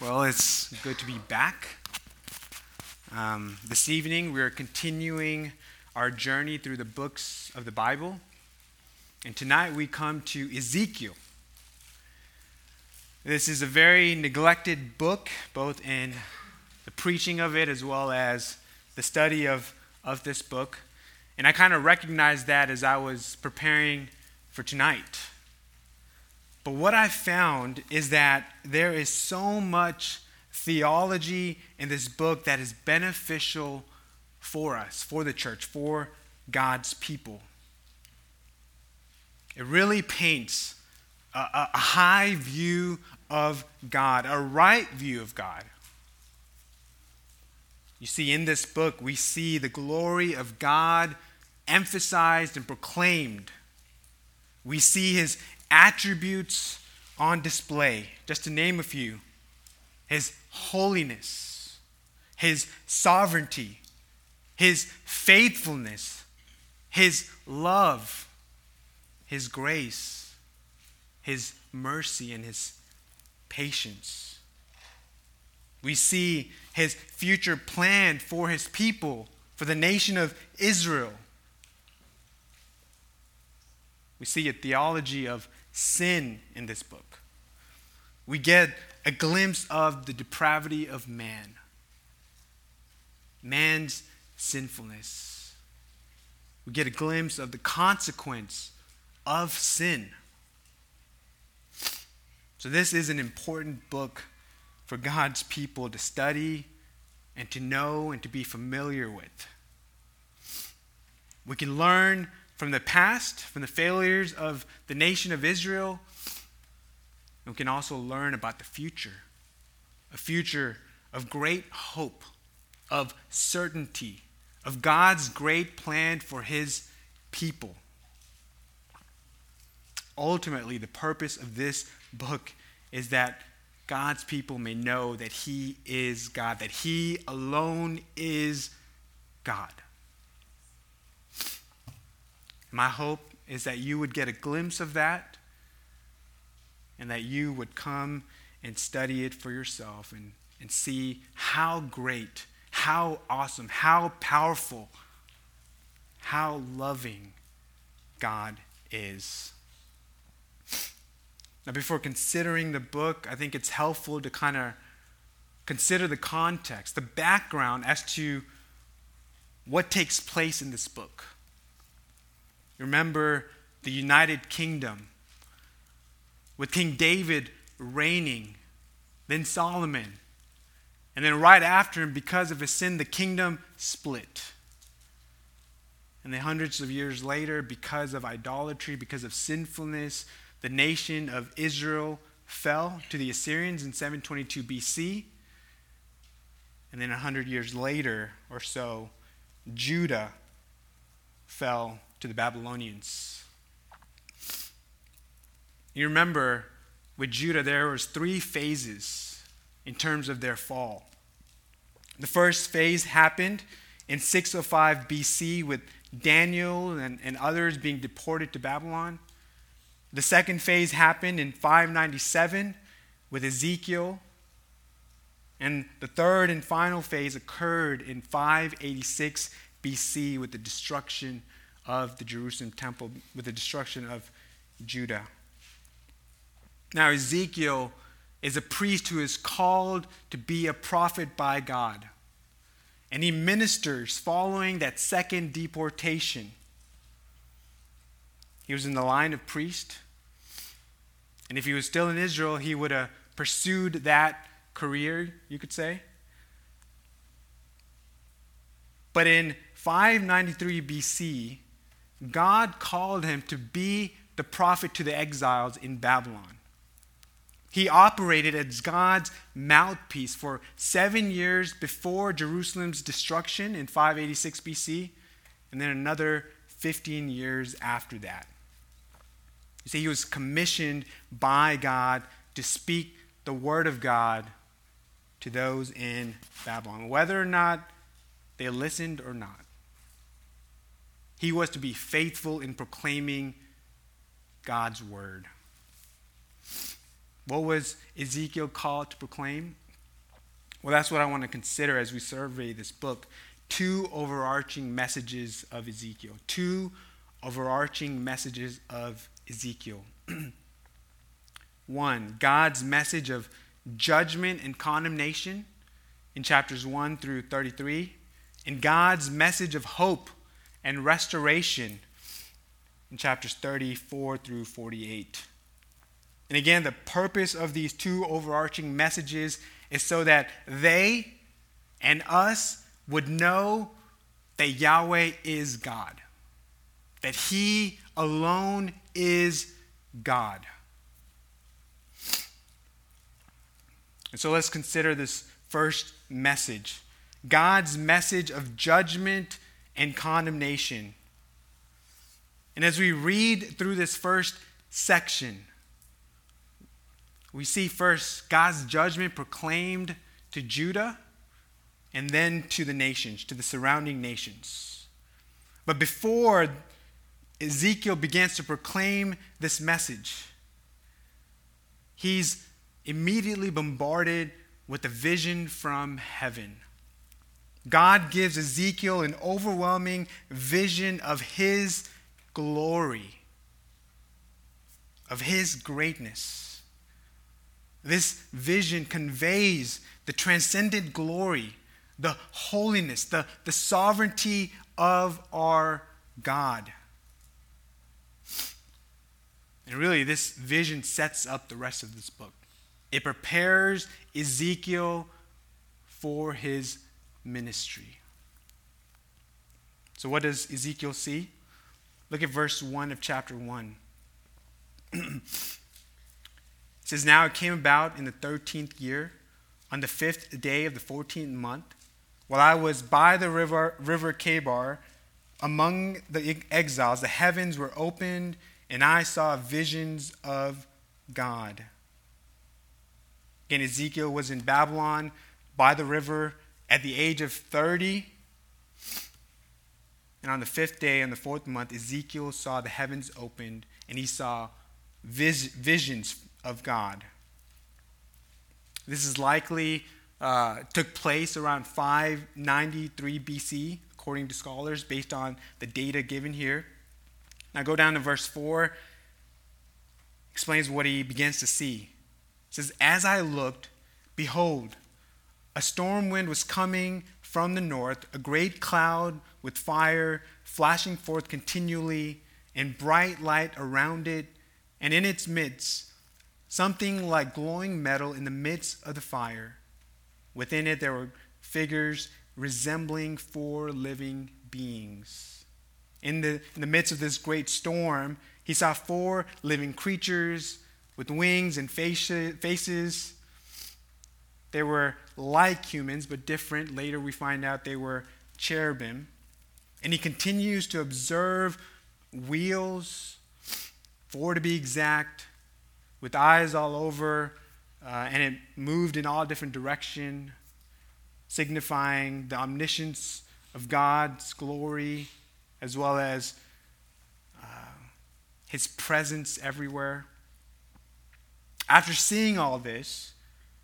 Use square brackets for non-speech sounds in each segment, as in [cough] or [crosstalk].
Well, it's good to be back. Um, this evening, we're continuing our journey through the books of the Bible. And tonight, we come to Ezekiel. This is a very neglected book, both in the preaching of it as well as the study of, of this book. And I kind of recognized that as I was preparing for tonight. But what I found is that there is so much theology in this book that is beneficial for us, for the church, for God's people. It really paints a, a, high view of God, a right view of God. You see, in this book, we see the glory of God emphasized and proclaimed. We see his attributes on display, just to name a few His holiness, His sovereignty, His faithfulness, His love, His grace, His mercy, and His patience. We see His future plan for His people, for the nation of Israel. We see a theology of sin in this book. We get a glimpse of the depravity of man, man's sinfulness. We get a glimpse of the consequence of sin. So, this is an important book for God's people to study and to know and to be familiar with. We can learn from the past, from the failures of the nation of Israel. we can also learn about the future a future of great hope, of certainty, of God's great plan for his people. Ultimately, the purpose of this book is that God's people may know that He is God, that He alone is God. My hope is that you would get a glimpse of that and that you would come and study it for yourself and, and see how great, how awesome, how powerful, how loving God is. Now, before considering the book, I think it's helpful to kind of consider the context, the background as to what takes place in this book. Remember the United Kingdom with King David reigning, then Solomon. And then right after him, because of his sin, the kingdom split. And then hundreds of years later, because of idolatry, because of sinfulness, the nation of Israel fell to the Assyrians in 722 BC. And then 100 years later or so, Judah fell to the Babylonians. You remember with Judah there was three phases in terms of their fall. The first phase happened in 605 BC with Daniel and, and others being deported to Babylon. The second phase happened in 597 with Ezekiel. And the third and final phase occurred in 586 BC with the destruction of the Jerusalem temple with the destruction of Judah. Now, Ezekiel is a priest who is called to be a prophet by God. And he ministers following that second deportation. He was in the line of priest. And if he was still in Israel, he would have pursued that career, you could say. But in 593 BC, God called him to be the prophet to the exiles in Babylon. He operated as God's mouthpiece for seven years before Jerusalem's destruction in 586 BC, and then another 15 years after that. You see, he was commissioned by God to speak the word of God to those in Babylon, whether or not they listened or not. He was to be faithful in proclaiming God's word. What was Ezekiel called to proclaim? Well, that's what I want to consider as we survey this book. Two overarching messages of Ezekiel. Two overarching messages of Ezekiel. [clears throat] One, God's message of judgment and condemnation in chapters 1 through 33, and God's message of hope and restoration in chapters 34 through 48. And again, the purpose of these two overarching messages is so that they and us would know that Yahweh is God, that He alone is God. And so let's consider this first message God's message of judgment and condemnation. And as we read through this first section, we see first God's judgment proclaimed to Judah and then to the nations, to the surrounding nations. But before Ezekiel begins to proclaim this message, he's immediately bombarded with a vision from heaven. God gives Ezekiel an overwhelming vision of his glory, of his greatness. This vision conveys the transcendent glory, the holiness, the, the sovereignty of our God. And really, this vision sets up the rest of this book. It prepares Ezekiel for his ministry. So, what does Ezekiel see? Look at verse 1 of chapter 1. [clears throat] It says, Now it came about in the 13th year, on the fifth day of the 14th month, while I was by the river, river Chebar, among the exiles, the heavens were opened, and I saw visions of God. Again, Ezekiel was in Babylon by the river at the age of 30. And on the fifth day, in the fourth month, Ezekiel saw the heavens opened, and he saw vis- visions of God. This is likely uh, took place around 593 BC, according to scholars, based on the data given here. Now go down to verse 4, explains what he begins to see. It says, As I looked, behold, a storm wind was coming from the north, a great cloud with fire flashing forth continually, and bright light around it, and in its midst something like glowing metal in the midst of the fire. Within it, there were figures resembling four living beings. In the, in the midst of this great storm, he saw four living creatures with wings and faces. They were like humans, but different. Later, we find out they were cherubim. And he continues to observe wheels, four to be exact, with eyes all over, uh, and it moved in all different direction, signifying the omniscience of God's glory, as well as uh, His presence everywhere. After seeing all this,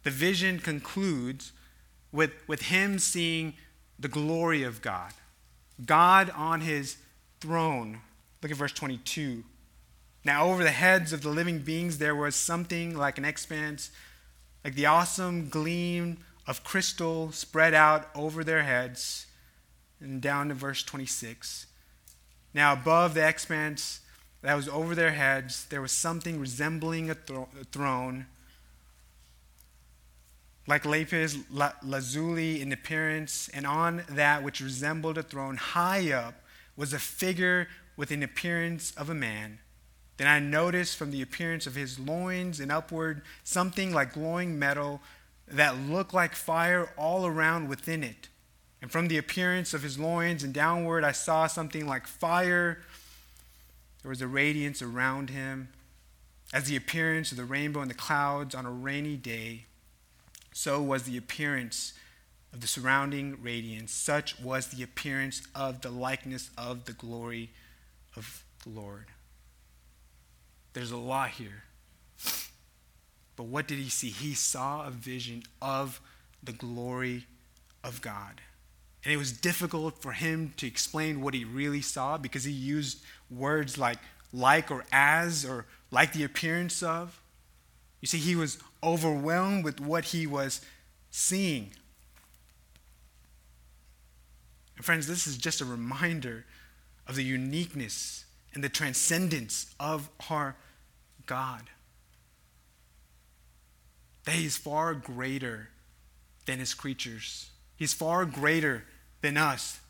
the vision concludes with, with him seeing the glory of God. God on his throne. Look at verse 22. Now, over the heads of the living beings, there was something like an expanse, like the awesome gleam of crystal spread out over their heads. And down to verse 26. Now, above the expanse that was over their heads, there was something resembling a, thro- a throne, like lapis lazuli in appearance, and on that which resembled a throne, high up, was a figure with an appearance of a man. Then I noticed from the appearance of his loins and upward something like glowing metal that looked like fire all around within it. And from the appearance of his loins and downward, I saw something like fire. There was a radiance around him, as the appearance of the rainbow in the clouds on a rainy day. So was the appearance of the surrounding radiance. Such was the appearance of the likeness of the glory of the Lord. There's a lot here. But what did he see? He saw a vision of the glory of God. And it was difficult for him to explain what he really saw because he used words like like or as or like the appearance of. You see, he was overwhelmed with what he was seeing. And friends, this is just a reminder of the uniqueness and the transcendence of our God. That He's far greater than His creatures, He's far greater than us.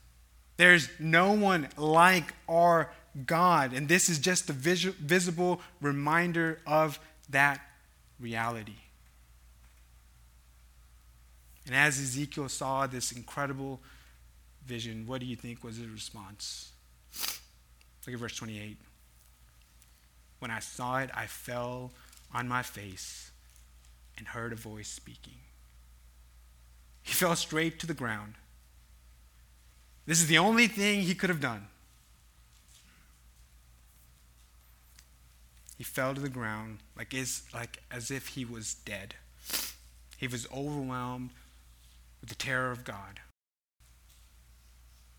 There's no one like our God. And this is just a vis- visible reminder of that reality. And as Ezekiel saw this incredible vision, what do you think was his response? Look at verse 28. When I saw it, I fell on my face and heard a voice speaking. He fell straight to the ground. This is the only thing he could have done. He fell to the ground like, is, like as if he was dead. He was overwhelmed with the terror of God.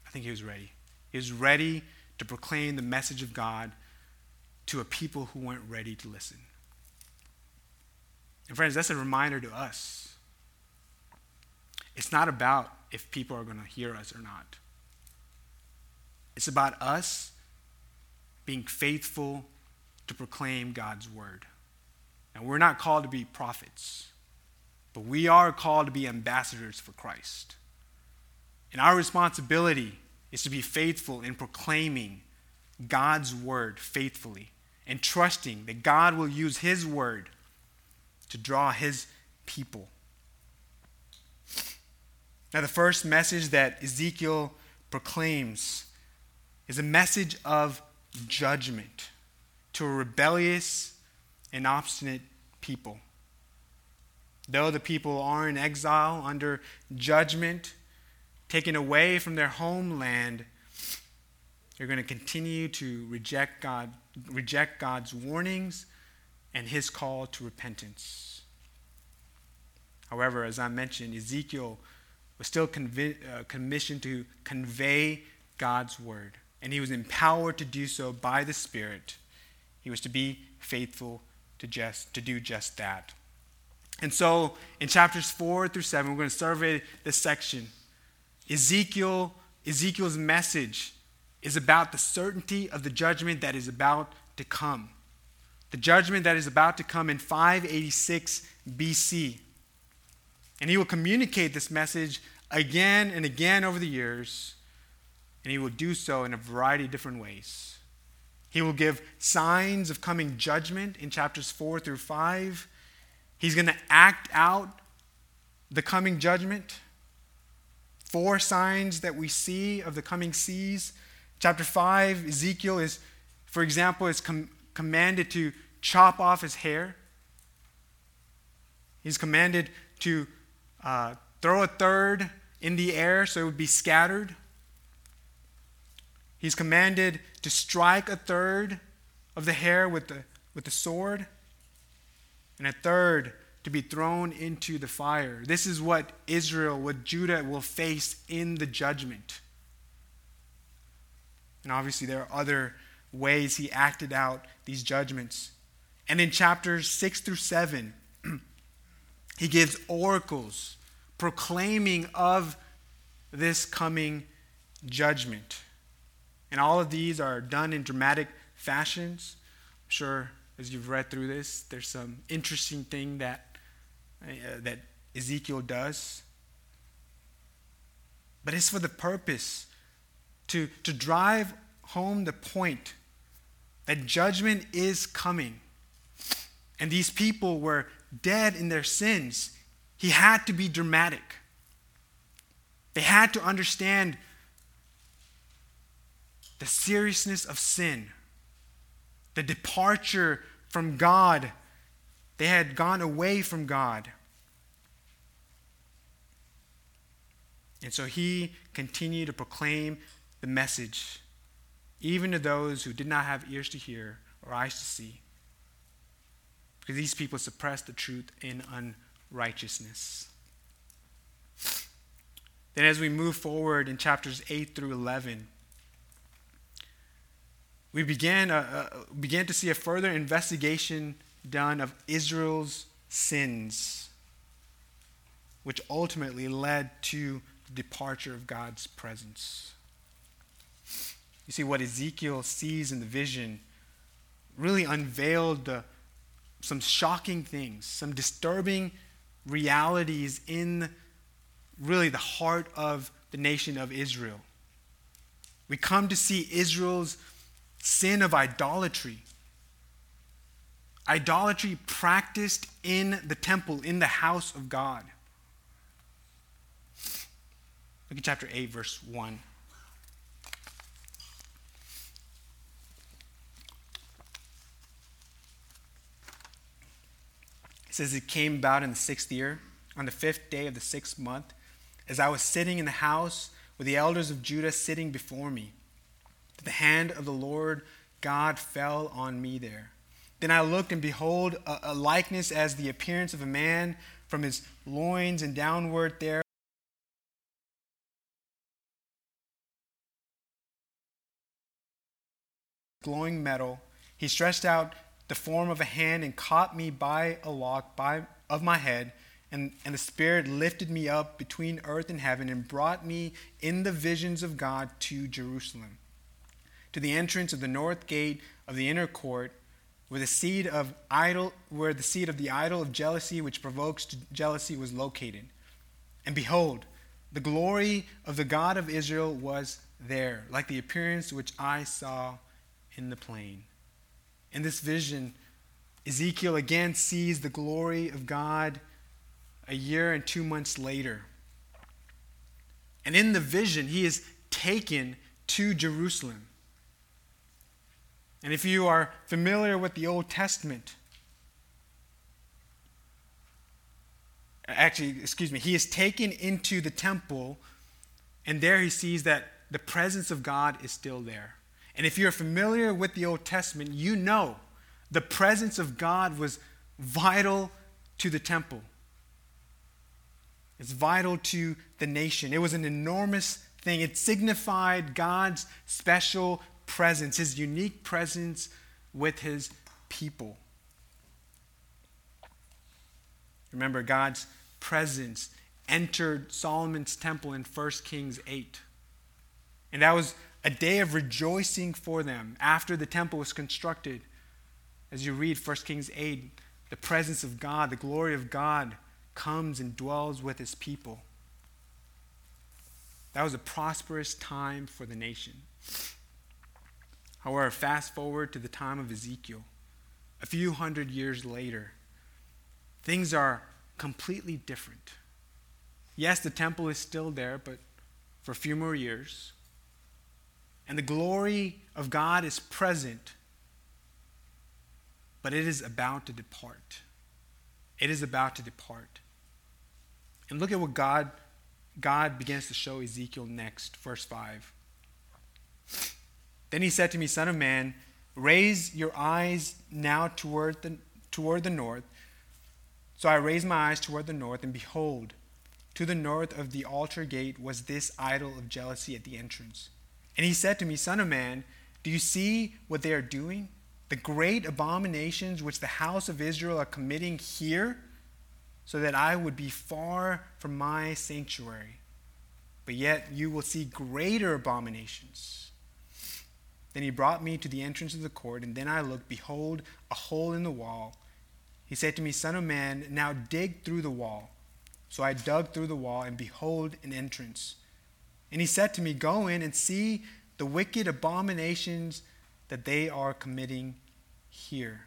I think he was ready. He was ready to proclaim the message of God to a people who weren't ready to listen. And, friends, that's a reminder to us. It's not about if people are going to hear us or not, it's about us being faithful to proclaim God's word. Now, we're not called to be prophets, but we are called to be ambassadors for Christ. And our responsibility is to be faithful in proclaiming God's word faithfully and trusting that God will use his word to draw his people. Now, the first message that Ezekiel proclaims is a message of judgment to a rebellious and obstinate people. Though the people are in exile under judgment, taken away from their homeland, they're going to continue to reject God, reject God's warnings and his call to repentance. However, as I mentioned, Ezekiel was still convi- uh, commissioned to convey God's word, and he was empowered to do so by the Spirit. He was to be faithful to just to do just that. And so, in chapters four through seven, we're going to survey this section. Ezekiel, Ezekiel's message is about the certainty of the judgment that is about to come. The judgment that is about to come in 586 BC. And he will communicate this message again and again over the years, and he will do so in a variety of different ways. He will give signs of coming judgment in chapters 4 through 5. He's going to act out the coming judgment. Four signs that we see of the coming seas. Chapter 5, Ezekiel is, for example, is com- commanded to chop off his hair. He's commanded to uh, throw a third in the air so it would be scattered. He's commanded to strike a third of the hair with the, with the sword, and a third to be thrown into the fire. This is what Israel, what Judah will face in the judgment. And obviously, there are other ways he acted out these judgments. And in chapters 6 through 7, [clears throat] he gives oracles proclaiming of this coming judgment. And all of these are done in dramatic fashions. I'm sure as you've read through this, there's some interesting thing that, uh, that Ezekiel does. But it's for the purpose to, to drive home the point that judgment is coming. And these people were dead in their sins. He had to be dramatic. They had to understand the seriousness of sin, the departure from God. They had gone away from God. And so he continued to proclaim the message, even to those who did not have ears to hear or eyes to see. Because these people suppressed the truth in unrighteousness. Then, as we move forward in chapters 8 through 11, we began, a, a, began to see a further investigation done of Israel's sins, which ultimately led to the departure of God's presence. You see, what Ezekiel sees in the vision really unveiled the, some shocking things, some disturbing realities in really the heart of the nation of Israel. We come to see Israel's sin of idolatry. Idolatry practiced in the temple, in the house of God. Look at chapter 8, verse 1. It says, It came about in the sixth year, on the fifth day of the sixth month, as I was sitting in the house with the elders of Judah sitting before me the hand of the Lord God fell on me there. Then I looked, and behold, a, a likeness as the appearance of a man from his loins and downward there. Glowing metal. He stretched out the form of a hand and caught me by a lock by, of my head. And, and the Spirit lifted me up between earth and heaven and brought me in the visions of God to Jerusalem to the entrance of the north gate of the inner court, where the seed of idol, where the seed of the idol of jealousy which provokes jealousy was located. And behold, the glory of the God of Israel was there, like the appearance which I saw in the plain. In this vision, Ezekiel again sees the glory of God a year and two months later. And in the vision, he is taken to Jerusalem. And if you are familiar with the Old Testament, actually, excuse me, he is taken into the temple, and there he sees that the presence of God is still there. And if you're familiar with the Old Testament, you know the presence of God was vital to the temple. It's vital to the nation. It was an enormous thing. It signified God's special presence, his unique presence with his people. Remember, God's presence entered Solomon's temple in 1 Kings 8. And that was a day of rejoicing for them after the temple was constructed. As you read 1 Kings 8, the presence of God, the glory of God comes and dwells with his people. That was a prosperous time for the nation. However, fast forward to the time of Ezekiel, a few hundred years later, things are completely different. Yes, the temple is still there, but for a few more years. And the glory of God is present, but it is about to depart. It is about to depart. And look at what God, God begins to show Ezekiel next, verse 5. Then he said to me, Son of man, raise your eyes now toward the, toward the north. So I raised my eyes toward the north, and behold, to the north of the altar gate was this idol of jealousy at the entrance. And he said to me, Son of man, do you see what they are doing? The great abominations which the house of Israel are committing here, so that I would be far from my sanctuary. But yet you will see greater abominations then he brought me to the entrance of the court, and then I looked, behold, a hole in the wall. He said to me, Son of man, now dig through the wall. So I dug through the wall, and behold, an entrance. And he said to me, Go in and see the wicked abominations that they are committing here.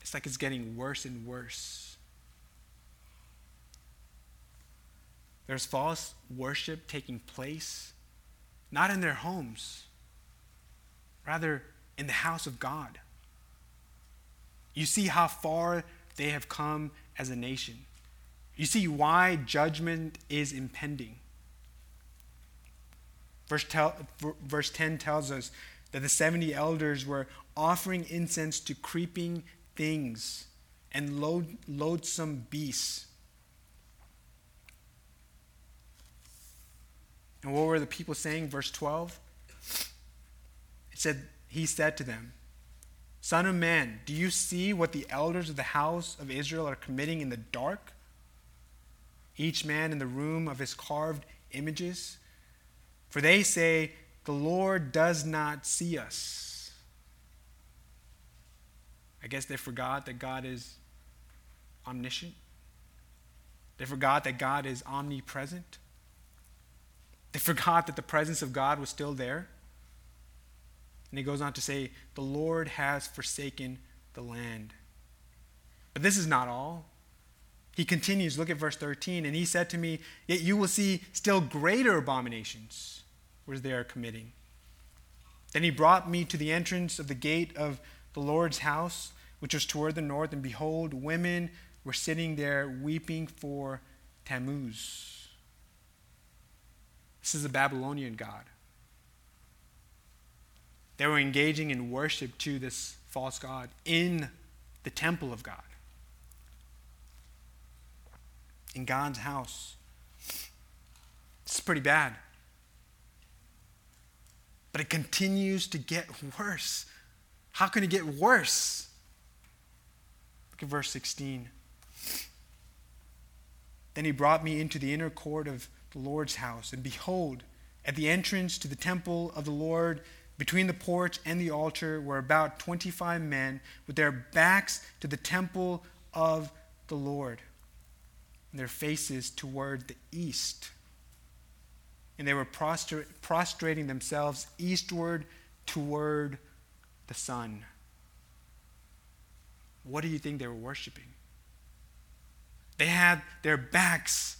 It's like it's getting worse and worse. There's false worship taking place not in their homes, rather in the house of God. You see how far they have come as a nation. You see why judgment is impending. Verse, tell, verse 10 tells us that the 70 elders were offering incense to creeping things and load, loathsome beasts. And what were the people saying? Verse 12. It said, He said to them, Son of man, do you see what the elders of the house of Israel are committing in the dark? Each man in the room of his carved images? For they say, The Lord does not see us. I guess they forgot that God is omniscient. They forgot that God is omnipresent. They forgot that the presence of God was still there. And he goes on to say, The Lord has forsaken the land. But this is not all. He continues, look at verse 13, and he said to me, Yet you will see still greater abominations which they are committing. Then he brought me to the entrance of the gate of the Lord's house, which was toward the north, and behold, women were sitting there weeping for Tammuz. This is a Babylonian god. They were engaging in worship to this false god in the temple of God, in God's house. It's pretty bad. But it continues to get worse. How can it get worse? Look at verse 16. Then he brought me into the inner court of the Lord's house, and behold, at the entrance to the temple of the Lord, between the porch and the altar, were about 25 men with their backs to the temple of the Lord, and their faces toward the east. And they were prostrating themselves eastward toward the sun. What do you think they were worshiping? They had their backs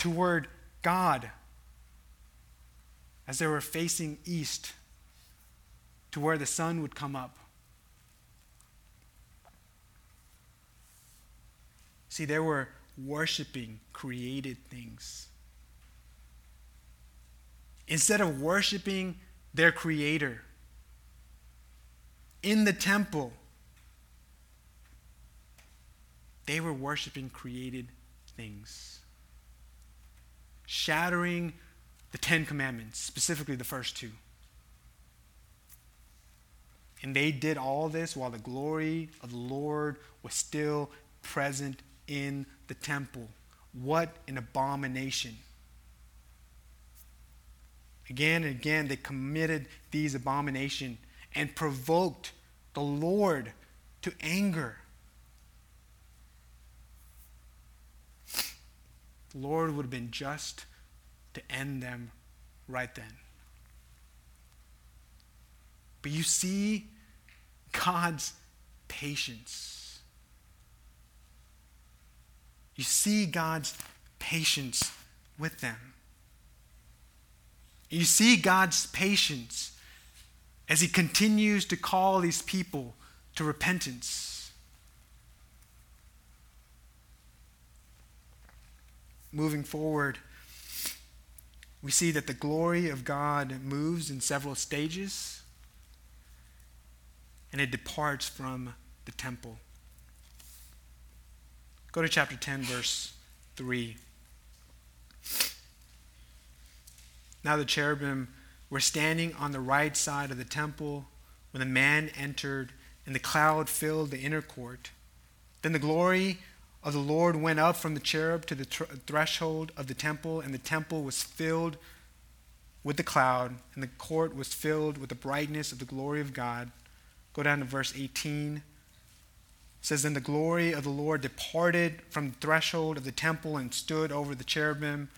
toward God as they were facing east to where the sun would come up. See, they were worshiping created things. Instead of worshiping their Creator in the temple, they were worshiping created things, shattering the Ten Commandments, specifically the first two. And they did all this while the glory of the Lord was still present in the temple. What an abomination. Again and again, they committed these abominations and provoked the Lord to anger. Lord would have been just to end them right then. But you see God's patience. You see God's patience with them. You see God's patience as He continues to call these people to repentance. Moving forward, we see that the glory of God moves in several stages and it departs from the temple. Go to chapter 10, verse 3. Now the cherubim were standing on the right side of the temple when the man entered, and the cloud filled the inner court. Then the glory of the Lord went up from the cherub to the tr- threshold of the temple, and the temple was filled with the cloud, and the court was filled with the brightness of the glory of God. Go down to verse 18. It says, Then the glory of the Lord departed from the threshold of the temple and stood over the cherubim.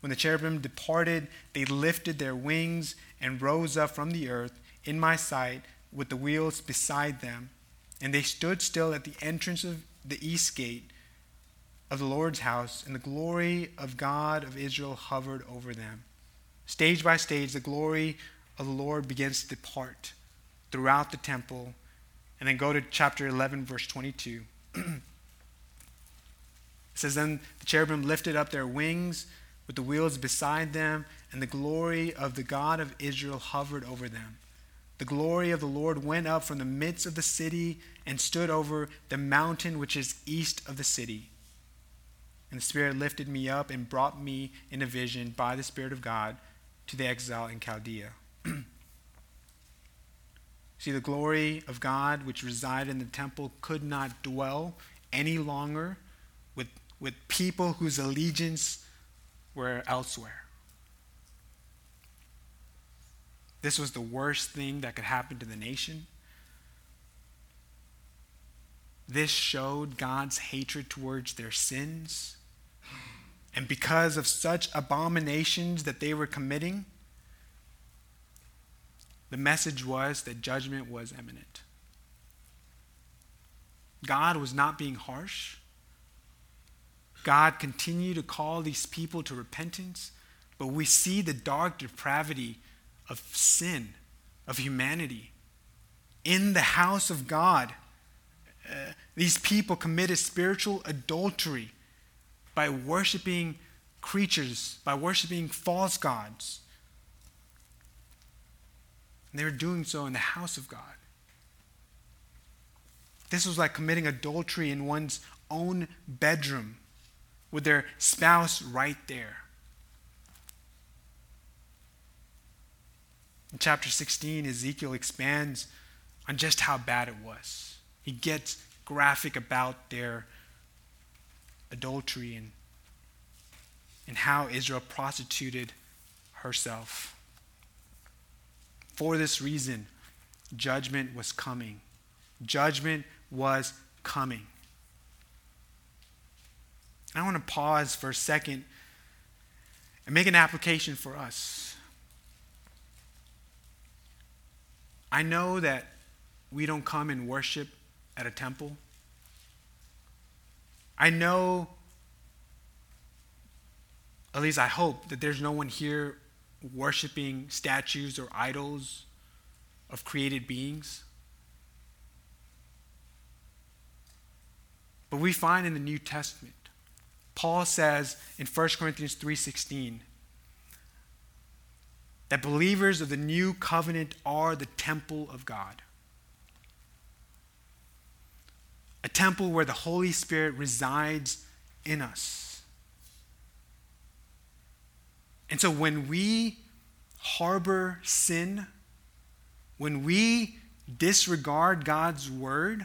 When the cherubim departed, they lifted their wings and rose up from the earth in my sight with the wheels beside them. And they stood still at the entrance of the east gate of the Lord's house, and the glory of God of Israel hovered over them. Stage by stage, the glory of the Lord begins to depart throughout the temple. And then go to chapter 11, verse 22. [clears throat] it says, Then the cherubim lifted up their wings with the wheels beside them, and the glory of the God of Israel hovered over them. The glory of the Lord went up from the midst of the city and stood over the mountain which is east of the city. And the Spirit lifted me up and brought me in a vision by the Spirit of God to the exile in Chaldea. [clears throat] See, the glory of God which resided in the temple could not dwell any longer with, with people whose allegiance were elsewhere. This was the worst thing that could happen to the nation. This showed God's hatred towards their sins. And because of such abominations that they were committing, the message was that judgment was imminent. God was not being harsh. God continued to call these people to repentance, but we see the dark depravity of sin, of humanity. In the house of God, uh, these people committed spiritual adultery by worshiping creatures, by worshiping false gods. And they were doing so in the house of God. This was like committing adultery in one's own bedroom with their spouse right there. In chapter 16, Ezekiel expands on just how bad it was. He gets graphic about their adultery and, and how Israel prostituted herself. For this reason, judgment was coming. Judgment was coming. I want to pause for a second and make an application for us. I know that we don't come and worship at a temple. I know, at least I hope, that there's no one here worshiping statues or idols of created beings. But we find in the New Testament, Paul says in 1 Corinthians 3:16 that believers of the new covenant are the temple of God. A temple where the Holy Spirit resides in us. And so when we harbor sin, when we disregard God's word,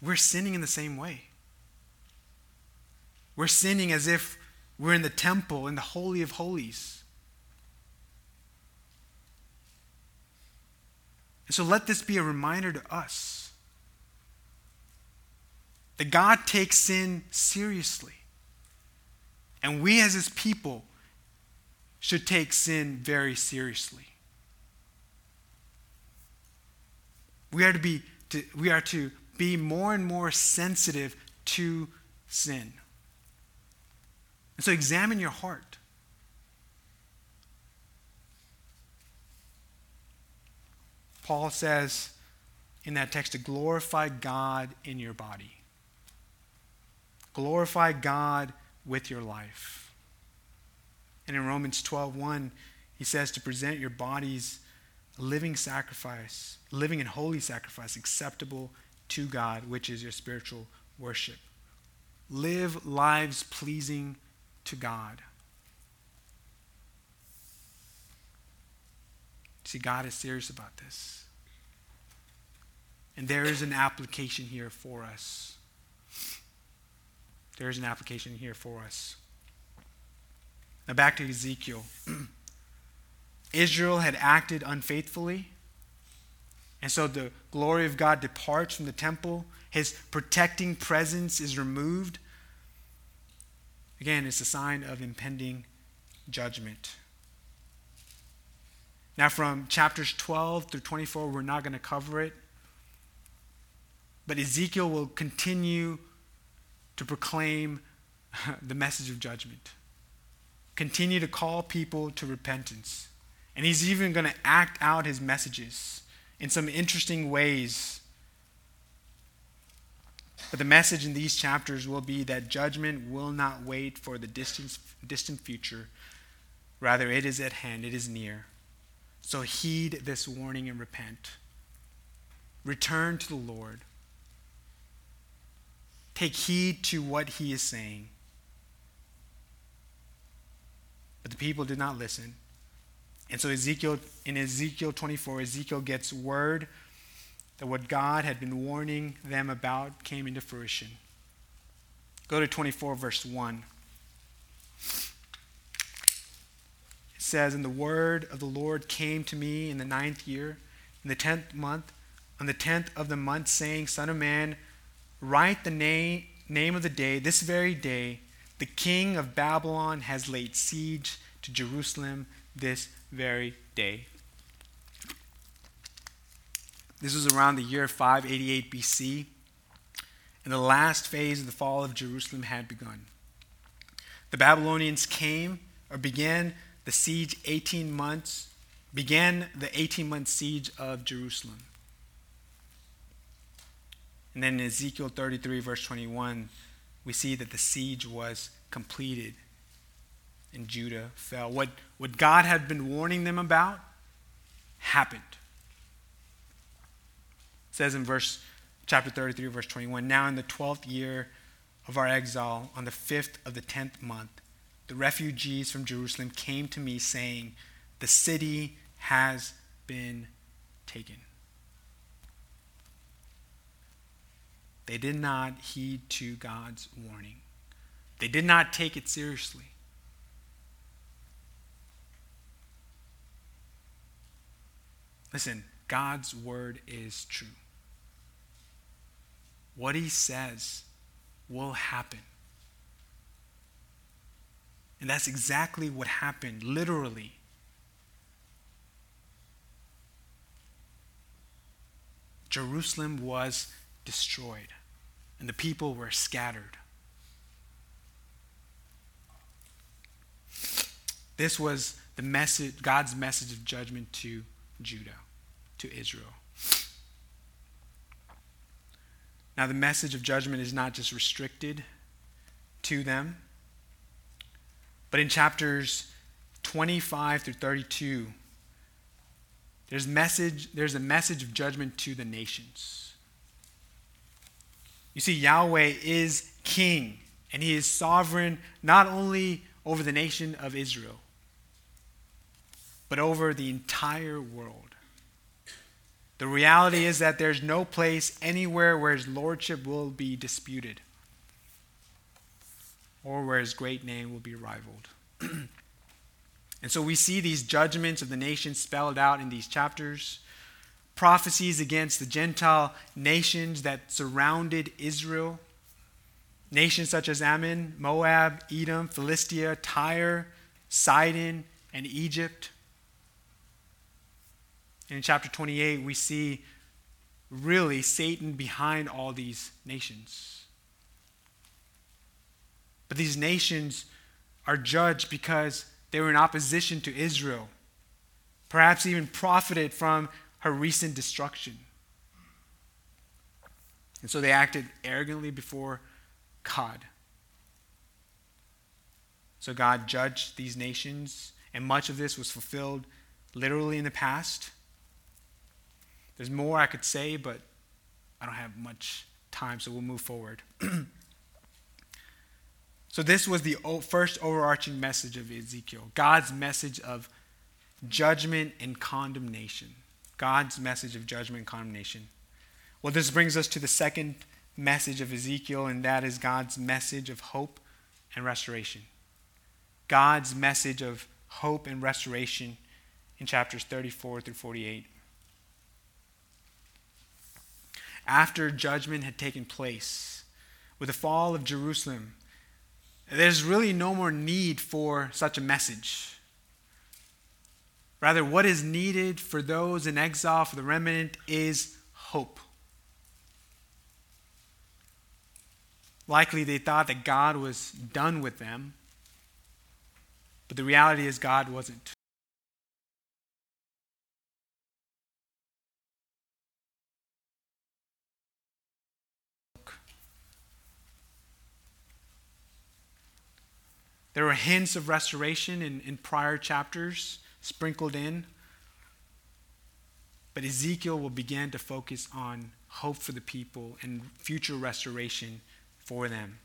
we're sinning in the same way. We're sinning as if we're in the temple, in the Holy of Holies. And so let this be a reminder to us that God takes sin seriously. And we as his people should take sin very seriously. We are to be to, we are to be more and more sensitive to sin. And so examine your heart. Paul says in that text to glorify God in your body. Glorify God with your life. And in Romans 12:1, he says to present your bodies a living sacrifice, living and holy sacrifice acceptable to God, which is your spiritual worship. Live lives pleasing to God. See, God is serious about this. And there is an application here for us. There's an application here for us. Now, back to Ezekiel. [clears throat] Israel had acted unfaithfully, and so the glory of God departs from the temple. His protecting presence is removed. Again, it's a sign of impending judgment. Now, from chapters 12 through 24, we're not going to cover it. But Ezekiel will continue to proclaim [laughs] the message of judgment. Continue to call people to repentance. And he's even going to act out his messages in some interesting ways. But the message in these chapters will be that judgment will not wait for the distant, distant future. Rather, it is at hand, it is near. So heed this warning and repent. Return to the Lord take heed to what he is saying. But the people did not listen. And so Ezekiel in Ezekiel 24, Ezekiel gets word that what God had been warning them about came into fruition. Go to 24 verse 1. Says, And the word of the Lord came to me in the ninth year, in the tenth month, on the tenth of the month, saying, Son of man, write the name, name of the day, this very day, the king of Babylon has laid siege to Jerusalem this very day. This was around the year 588 BC, and the last phase of the fall of Jerusalem had begun. The Babylonians came or began the siege 18 months, began the 18 month siege of Jerusalem. And then in Ezekiel 33, verse 21, we see that the siege was completed and Judah fell. What, what God had been warning them about happened. It says in verse chapter 33, verse 21, Now in the twelfth year of our exile, on the fifth of the tenth month, the refugees from Jerusalem came to me saying, The city has been taken. They did not heed to God's warning. They did not take it seriously. Listen, God's word is true. What he says will happen. And that's exactly what happened, literally. Jerusalem was destroyed, and the people were scattered. This was the message, God's message of judgment to Judah, to Israel. Now, the message of judgment is not just restricted to them, but in chapters 25 through 32, there's, message, there's a message of judgment to the nations. You see, Yahweh is king, and he is sovereign not only over the nation of Israel, but over the entire world. The reality is that there's no place anywhere where his lordship will be disputed or where his great name will be rivaled. [clears throat] and so we see these judgments of the nations spelled out in these chapters prophecies against the Gentile nations that surrounded Israel. Nations such as Ammon, Moab, Edom, Philistia, Tyre, Sidon, and Egypt. In chapter 28, we see really Satan behind all these nations. But these nations are judged because they were in opposition to Israel, perhaps even profited from her recent destruction. And so they acted arrogantly before God. So God judged these nations, and much of this was fulfilled literally in the past. There's more I could say, but I don't have much time, so we'll move forward. [clears throat] so, this was the first overarching message of Ezekiel God's message of judgment and condemnation. God's message of judgment and condemnation. Well, this brings us to the second message of Ezekiel, and that is God's message of hope and restoration. God's message of hope and restoration in chapters 34 through 48. After judgment had taken place, with the fall of Jerusalem, there's really no more need for such a message. Rather, what is needed for those in exile, for the remnant, is hope. Likely they thought that God was done with them, but the reality is God wasn't. There were hints of restoration in, in prior chapters sprinkled in. But Ezekiel will begin to focus on hope for the people and future restoration for them.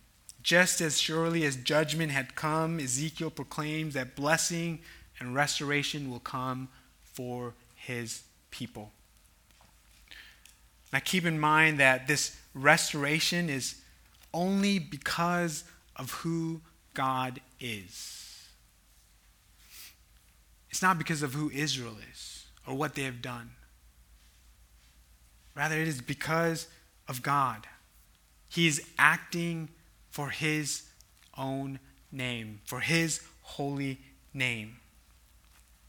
Just as surely as judgment had come, Ezekiel proclaims that blessing and restoration will come for his people. Now, keep in mind that this restoration is only because of who God is. It's not because of who Israel is or what they have done. Rather, it is because of God. He is acting for his own name, for his holy name.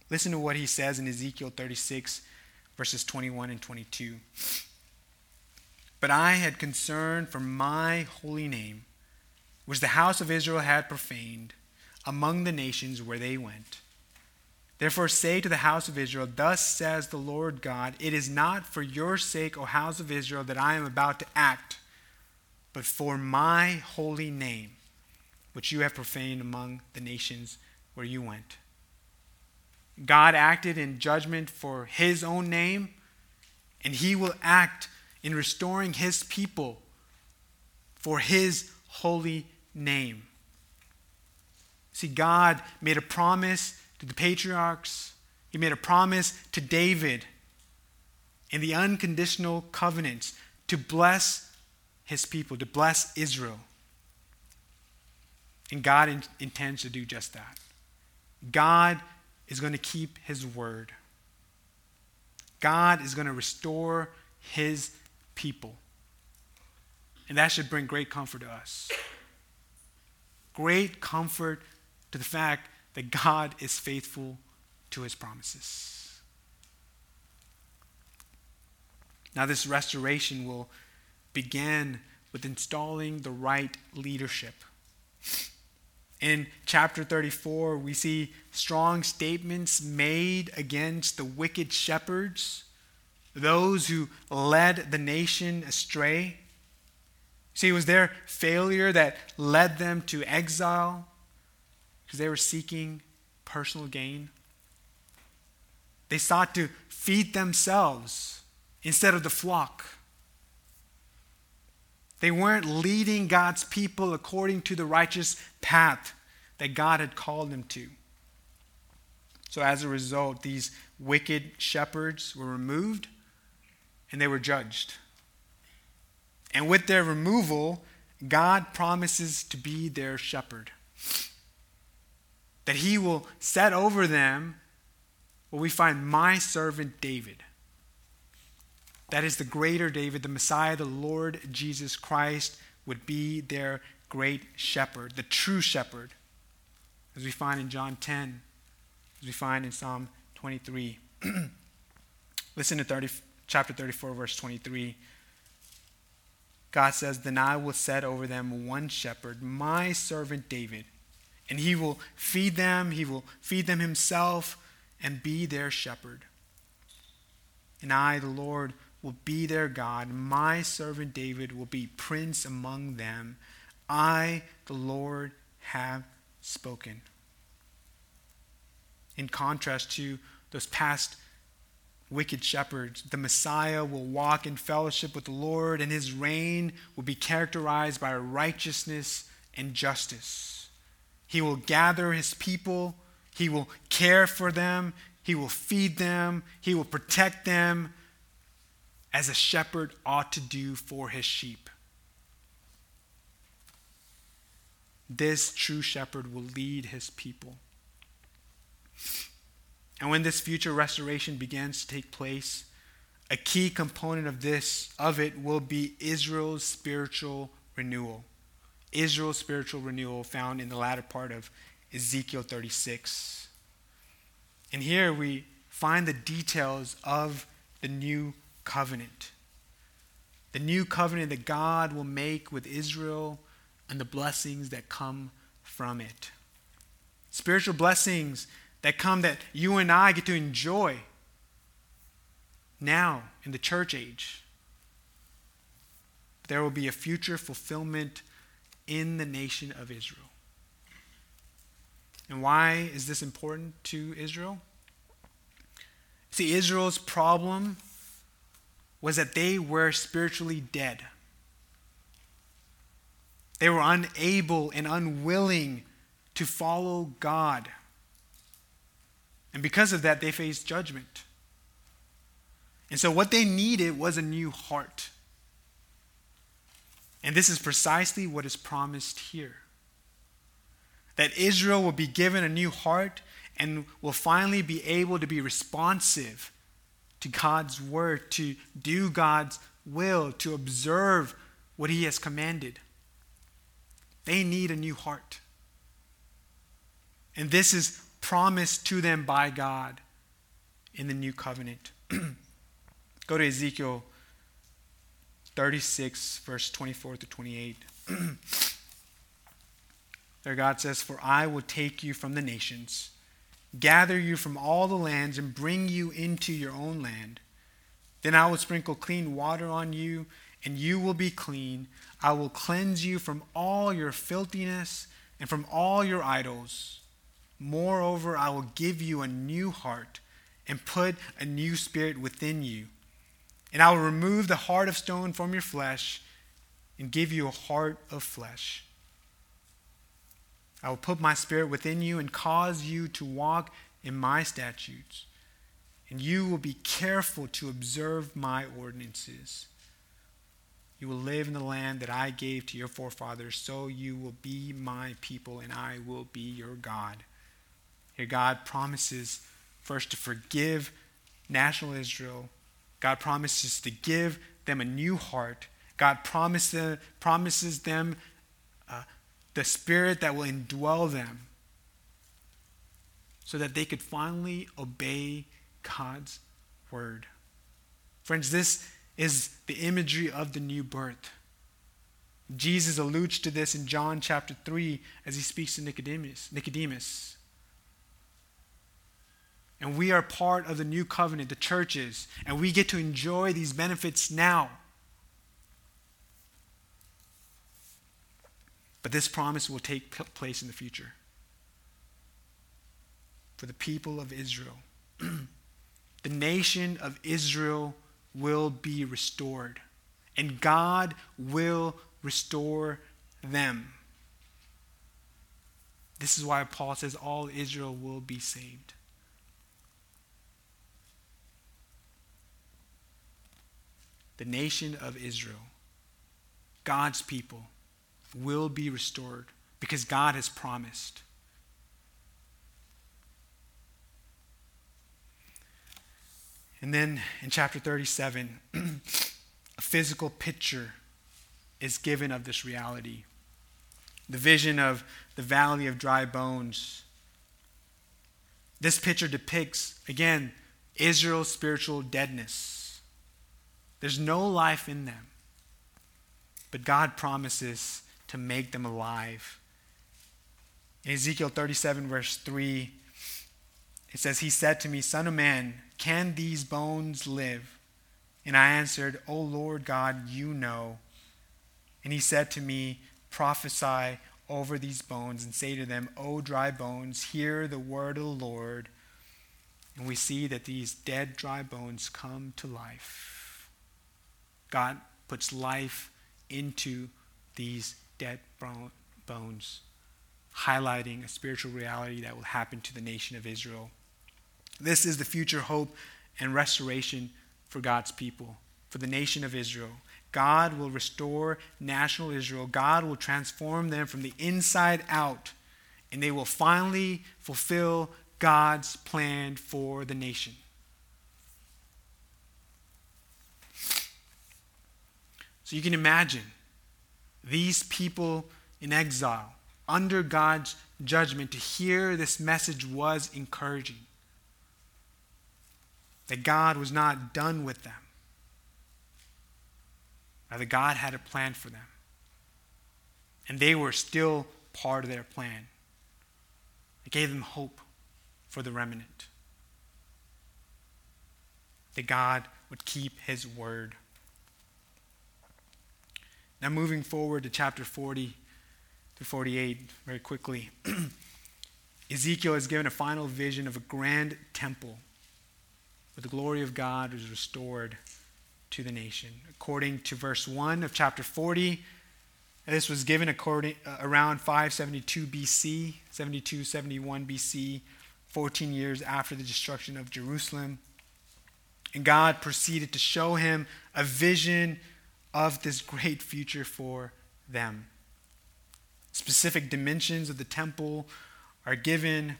Listen to what he says in Ezekiel 36, verses 21 and 22. But I had concern for my holy name, which the house of Israel had profaned among the nations where they went. Therefore, say to the house of Israel, Thus says the Lord God, It is not for your sake, O house of Israel, that I am about to act, but for my holy name, which you have profaned among the nations where you went. God acted in judgment for his own name, and he will act in restoring his people for his holy name. See, God made a promise to the patriarchs, he made a promise to David in the unconditional covenant to bless his people, to bless Israel. And God in- intends to do just that. God is going to keep his word. God is going to restore his people. And that should bring great comfort to us. Great comfort to the fact that God is faithful to his promises. Now, this restoration will begin with installing the right leadership. In chapter 34, we see strong statements made against the wicked shepherds those who led the nation astray. See, it was their failure that led them to exile because they were seeking personal gain. They sought to feed themselves instead of the flock. They weren't leading God's people according to the righteous path that God had called them to. So, as a result, these wicked shepherds were removed and they were judged. And with their removal, God promises to be their shepherd. That he will set over them what we find my servant David. That is the greater David, the Messiah, the Lord Jesus Christ, would be their great shepherd, the true shepherd, as we find in John 10, as we find in Psalm 23. [clears throat] Listen to 30, chapter 34, verse 23. God says, Then I will set over them one shepherd, my servant David, and he will feed them, he will feed them himself, and be their shepherd. And I, the Lord, will be their God. My servant David will be prince among them. I, the Lord, have spoken. In contrast to those past wicked shepherds. The Messiah will walk in fellowship with the Lord, and his reign will be characterized by righteousness and justice. He will gather his people, he will care for them, he will feed them, he will protect them as a shepherd ought to do for his sheep. This true shepherd will lead his people. And when this future restoration begins to take place, a key component of this of it will be Israel's spiritual renewal. Israel's spiritual renewal found in the latter part of Ezekiel 36. And here we find the details of the new covenant. The new covenant that God will make with Israel and the blessings that come from it. Spiritual blessings that come that you and I get to enjoy now in the church age. There will be a future fulfillment in the nation of Israel. And why is this important to Israel? See, Israel's problem was that they were spiritually dead. They were unable and unwilling to follow God. And because of that, they faced judgment. And so, what they needed was a new heart. And this is precisely what is promised here that Israel will be given a new heart and will finally be able to be responsive to God's word, to do God's will, to observe what He has commanded. They need a new heart. And this is promised to them by God in the new covenant. [clears throat] Go to Ezekiel 36, verse 24 to 28. [clears throat] there, God says, For I will take you from the nations, gather you from all the lands, and bring you into your own land. Then I will sprinkle clean water on you, and you will be clean. I will cleanse you from all your filthiness and from all your idols. Moreover, I will give you a new heart and put a new spirit within you. And I will remove the heart of stone from your flesh and give you a heart of flesh. I will put my spirit within you and cause you to walk in my statutes. And you will be careful to observe my ordinances. You will live in the land that I gave to your forefathers, so you will be my people, and I will be your God. Here, God promises first to forgive national Israel God promises to give them a new heart. God promises, promises them uh, the spirit that will indwell them so that they could finally obey God's word. Friends, this is the imagery of the new birth. Jesus alludes to this in John chapter 3 as he speaks to Nicodemus. Nicodemus. And we are part of the new covenant, the churches, and we get to enjoy these benefits now. But this promise will take place in the future. For the people of Israel, [clears throat] the nation of Israel will be restored, and God will restore them. This is why Paul says all Israel will be saved. The nation of Israel, God's people, will be restored because God has promised. And then in chapter 37, [clears throat] a physical picture is given of this reality. The vision of the valley of dry bones. This picture depicts, again, Israel's spiritual deadness. There's no life in them. But God promises to make them alive. In Ezekiel 37, verse 3, it says, He said to me, Son of man, can these bones live? And I answered, O Lord God, you know. And he said to me, Prophesy over these bones and say to them, O dry bones, hear the word of the Lord. And we see that these dead, dry bones come to life. God puts life into these dead bones, highlighting a spiritual reality that will happen to the nation of Israel. This is the future hope and restoration for God's people, for the nation of Israel. God will restore national Israel. God will transform them from the inside out, and they will finally fulfill God's plan for the nation. So you can imagine these people in exile, under God's judgment, to hear this message was encouraging. That God was not done with them, that God had a plan for them. And they were still part of their plan. It gave them hope for the remnant. That God would keep his word. Now, moving forward to chapter 40 to 48, very quickly. [clears throat] Ezekiel is given a final vision of a grand temple where the glory of God is restored to the nation. According to verse 1 of chapter 40, This was given according, uh, around 572 BC, 72, 71 BC, 14 years after the destruction of Jerusalem. And God proceeded to show him a vision of this great future for them. Specific dimensions of the temple are given.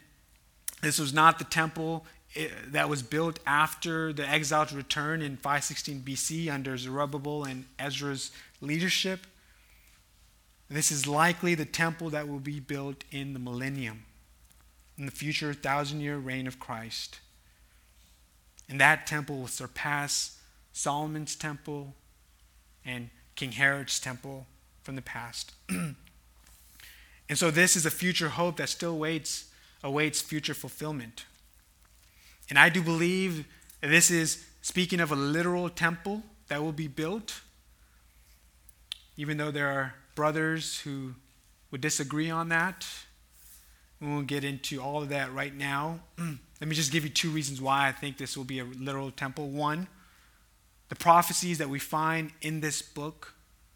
This was not the temple eh, that was built after the exiles' return in 516 BC under Zerubbabel and Ezra's leadership. This is likely the temple that will be built in the millennium, in the future thousand year reign of Christ. And that temple will surpass Solomon's temple and King Herod's temple from the past. [clears throat] and so this is a future hope that still waits, awaits future fulfillment. And I do believe this is speaking of a literal temple that will be built, even though there are brothers who would disagree on that. We won't get into all of that right now. [clears throat] Let me just give you two reasons why I think this will be a literal temple. One, the prophecies that we find in this book,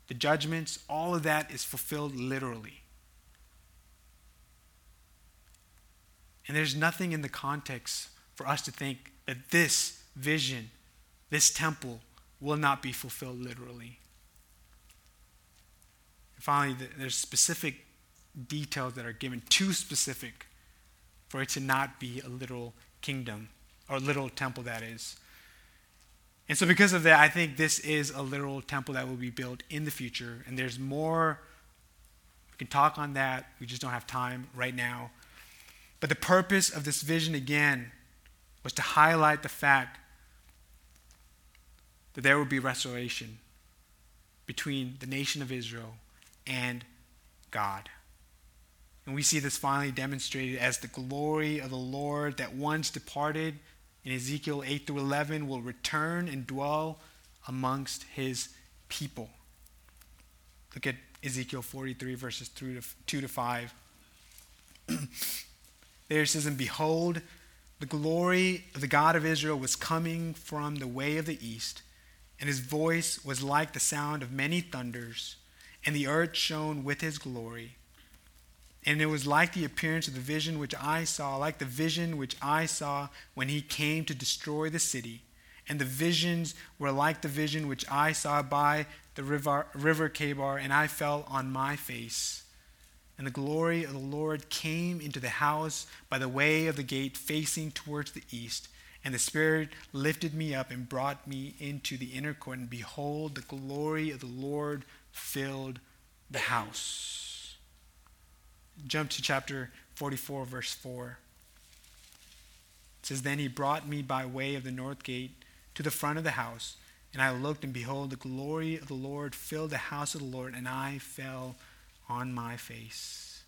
the judgments, all of that is fulfilled literally. And there's nothing in the context for us to think that this vision, this temple, will not be fulfilled literally. And Finally, there's specific details that are given, too specific for it to not be a literal kingdom, or literal temple, that is. And so, because of that, I think this is a literal temple that will be built in the future. And there's more. We can talk on that. We just don't have time right now. But the purpose of this vision, again, was to highlight the fact that there will be restoration between the nation of Israel and God. And we see this finally demonstrated as the glory of the Lord that once departed in Ezekiel 8 through 11 will return and dwell amongst his people. Look at Ezekiel 43, verses 2 to 5. [clears throat] there it says, And behold, the glory of the God of Israel was coming from the way of the east, and his voice was like the sound of many thunders and the earth shone with his glory. And it was like the appearance of the vision which I saw, like the vision which I saw when he came to destroy the city. And the visions were like the vision which I saw by the river, river Chebar, and I fell on my face. And the glory of the Lord came into the house by the way of the gate facing towards the east. And the Spirit lifted me up and brought me into the inner court. And behold, the glory of the Lord filled the house. Jump to chapter 44, verse 4. It says, Then he brought me by way of the north gate to the front of the house, and I looked, and behold, the glory of the Lord filled the house of the Lord, and I fell on my face.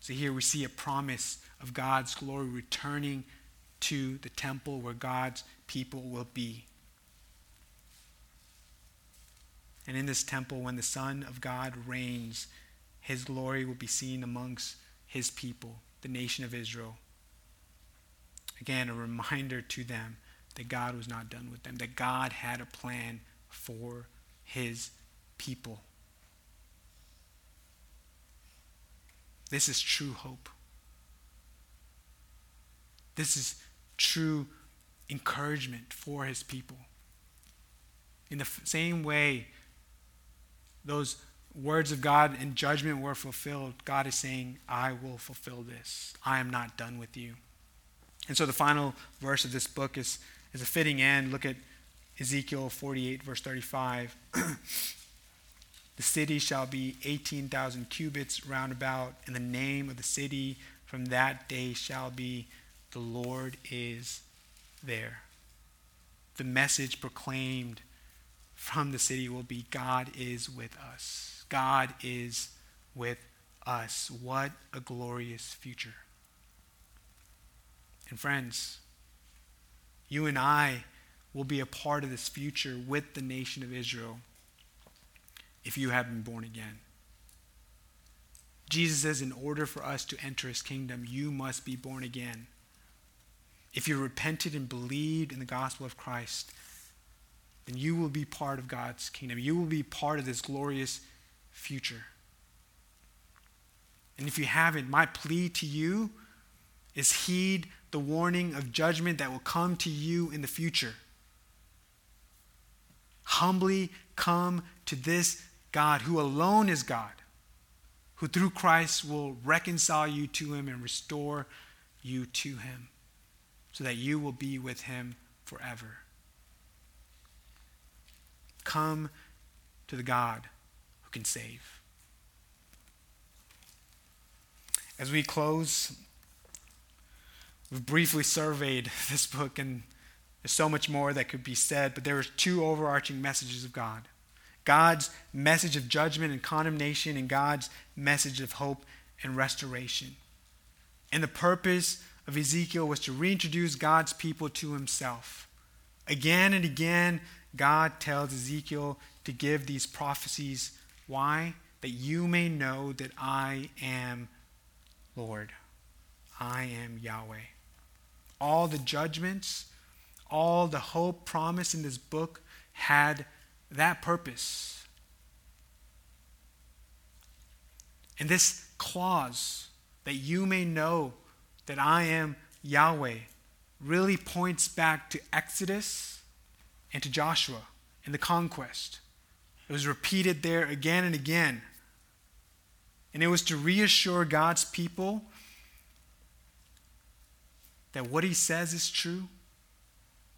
So here we see a promise of God's glory returning to the temple where God's people will be. And in this temple, when the Son of God reigns, his glory will be seen amongst his people, the nation of Israel. Again, a reminder to them that God was not done with them, that God had a plan for his people. This is true hope. This is true encouragement for his people. In the same way those words of God and judgment were fulfilled, God is saying, I will fulfill this. I am not done with you. And so the final verse of this book is, is a fitting end. Look at Ezekiel 48, verse 35. [clears throat] the city shall be 18,000 cubits round about, and the name of the city from that day shall be, The Lord is there. The message proclaimed from the city will be God is with us. God is with us. What a glorious future. And friends, you and I will be a part of this future with the nation of Israel if you have been born again. Jesus says, in order for us to enter his kingdom, you must be born again. If you repented and believed in the gospel of Christ, then you will be part of God's kingdom. You will be part of this glorious future. And if you haven't, my plea to you is heed the warning of judgment that will come to you in the future. Humbly come to this God who alone is God, who through Christ will reconcile you to him and restore you to him so that you will be with him forever. Come to the God can save. As we close, we've briefly surveyed [laughs] this book, and there's so much more that could be said, but there are two overarching messages of God God's message of judgment and condemnation, and God's message of hope and restoration. And the purpose of Ezekiel was to reintroduce God's people to himself. Again and again, God tells Ezekiel to give these prophecies. Why? That you may know that I am Lord. I am Yahweh. All the judgments, all the hope promised in this book had that purpose. And this clause, that you may know that I am Yahweh, really points back to Exodus and to Joshua and the conquest. It was repeated there again and again. And it was to reassure God's people that what he says is true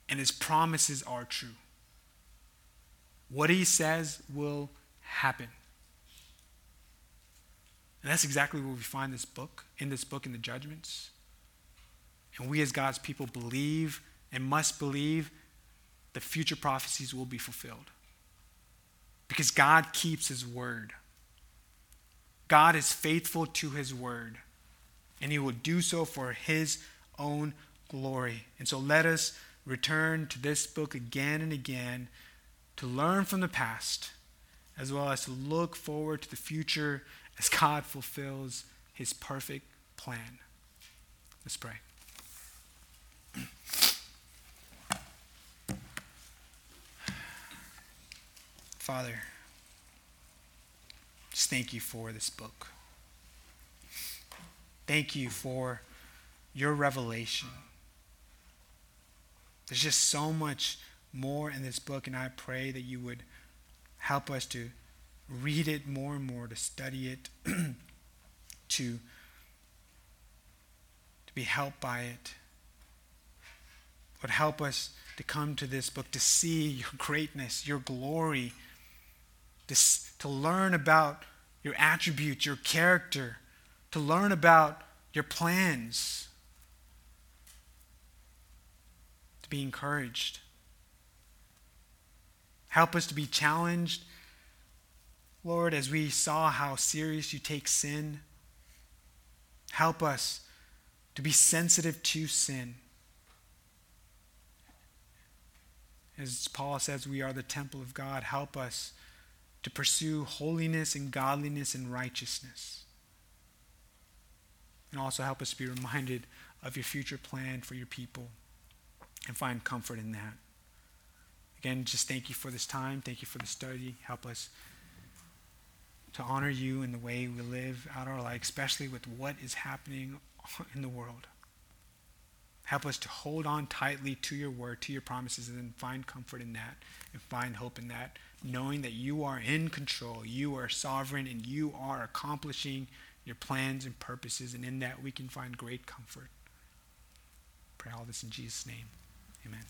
and his promises are true. What he says will happen. And that's exactly what we find this book, in this book in the judgments. And we as God's people believe and must believe the future prophecies will be fulfilled. Because God keeps his word. God is faithful to his word, and he will do so for his own glory. And so let us return to this book again and again to learn from the past, as well as to look forward to the future as God fulfills his perfect plan. Let's pray. [clears throat] Father, just thank you for this book. Thank you for your revelation. There's just so much more in this book, and I pray that you would help us to read it more and more, to study it, [clears throat] to, to be helped by it. Would help us to come to this book to see your greatness, your glory to, to learn about your attributes, your character, to learn about your plans, to be encouraged. Help us to be challenged, Lord, as we saw how serious you take sin. Help us to be sensitive to sin. As Paul says, we are the temple of God. Help us to pursue holiness and godliness and righteousness. And also help us to be reminded of your future plan for your people and find comfort in that. Again, just thank you for this time. Thank you for the study. Help us to honor you in the way we live out our life, especially with what is happening [laughs] in the world. Help us to hold on tightly to your word, to your promises, and then find comfort in that and find hope in that knowing that you are in control, you are sovereign, and you are accomplishing your plans and purposes, and in that we can find great comfort. Pray all this in Jesus' name. Amen.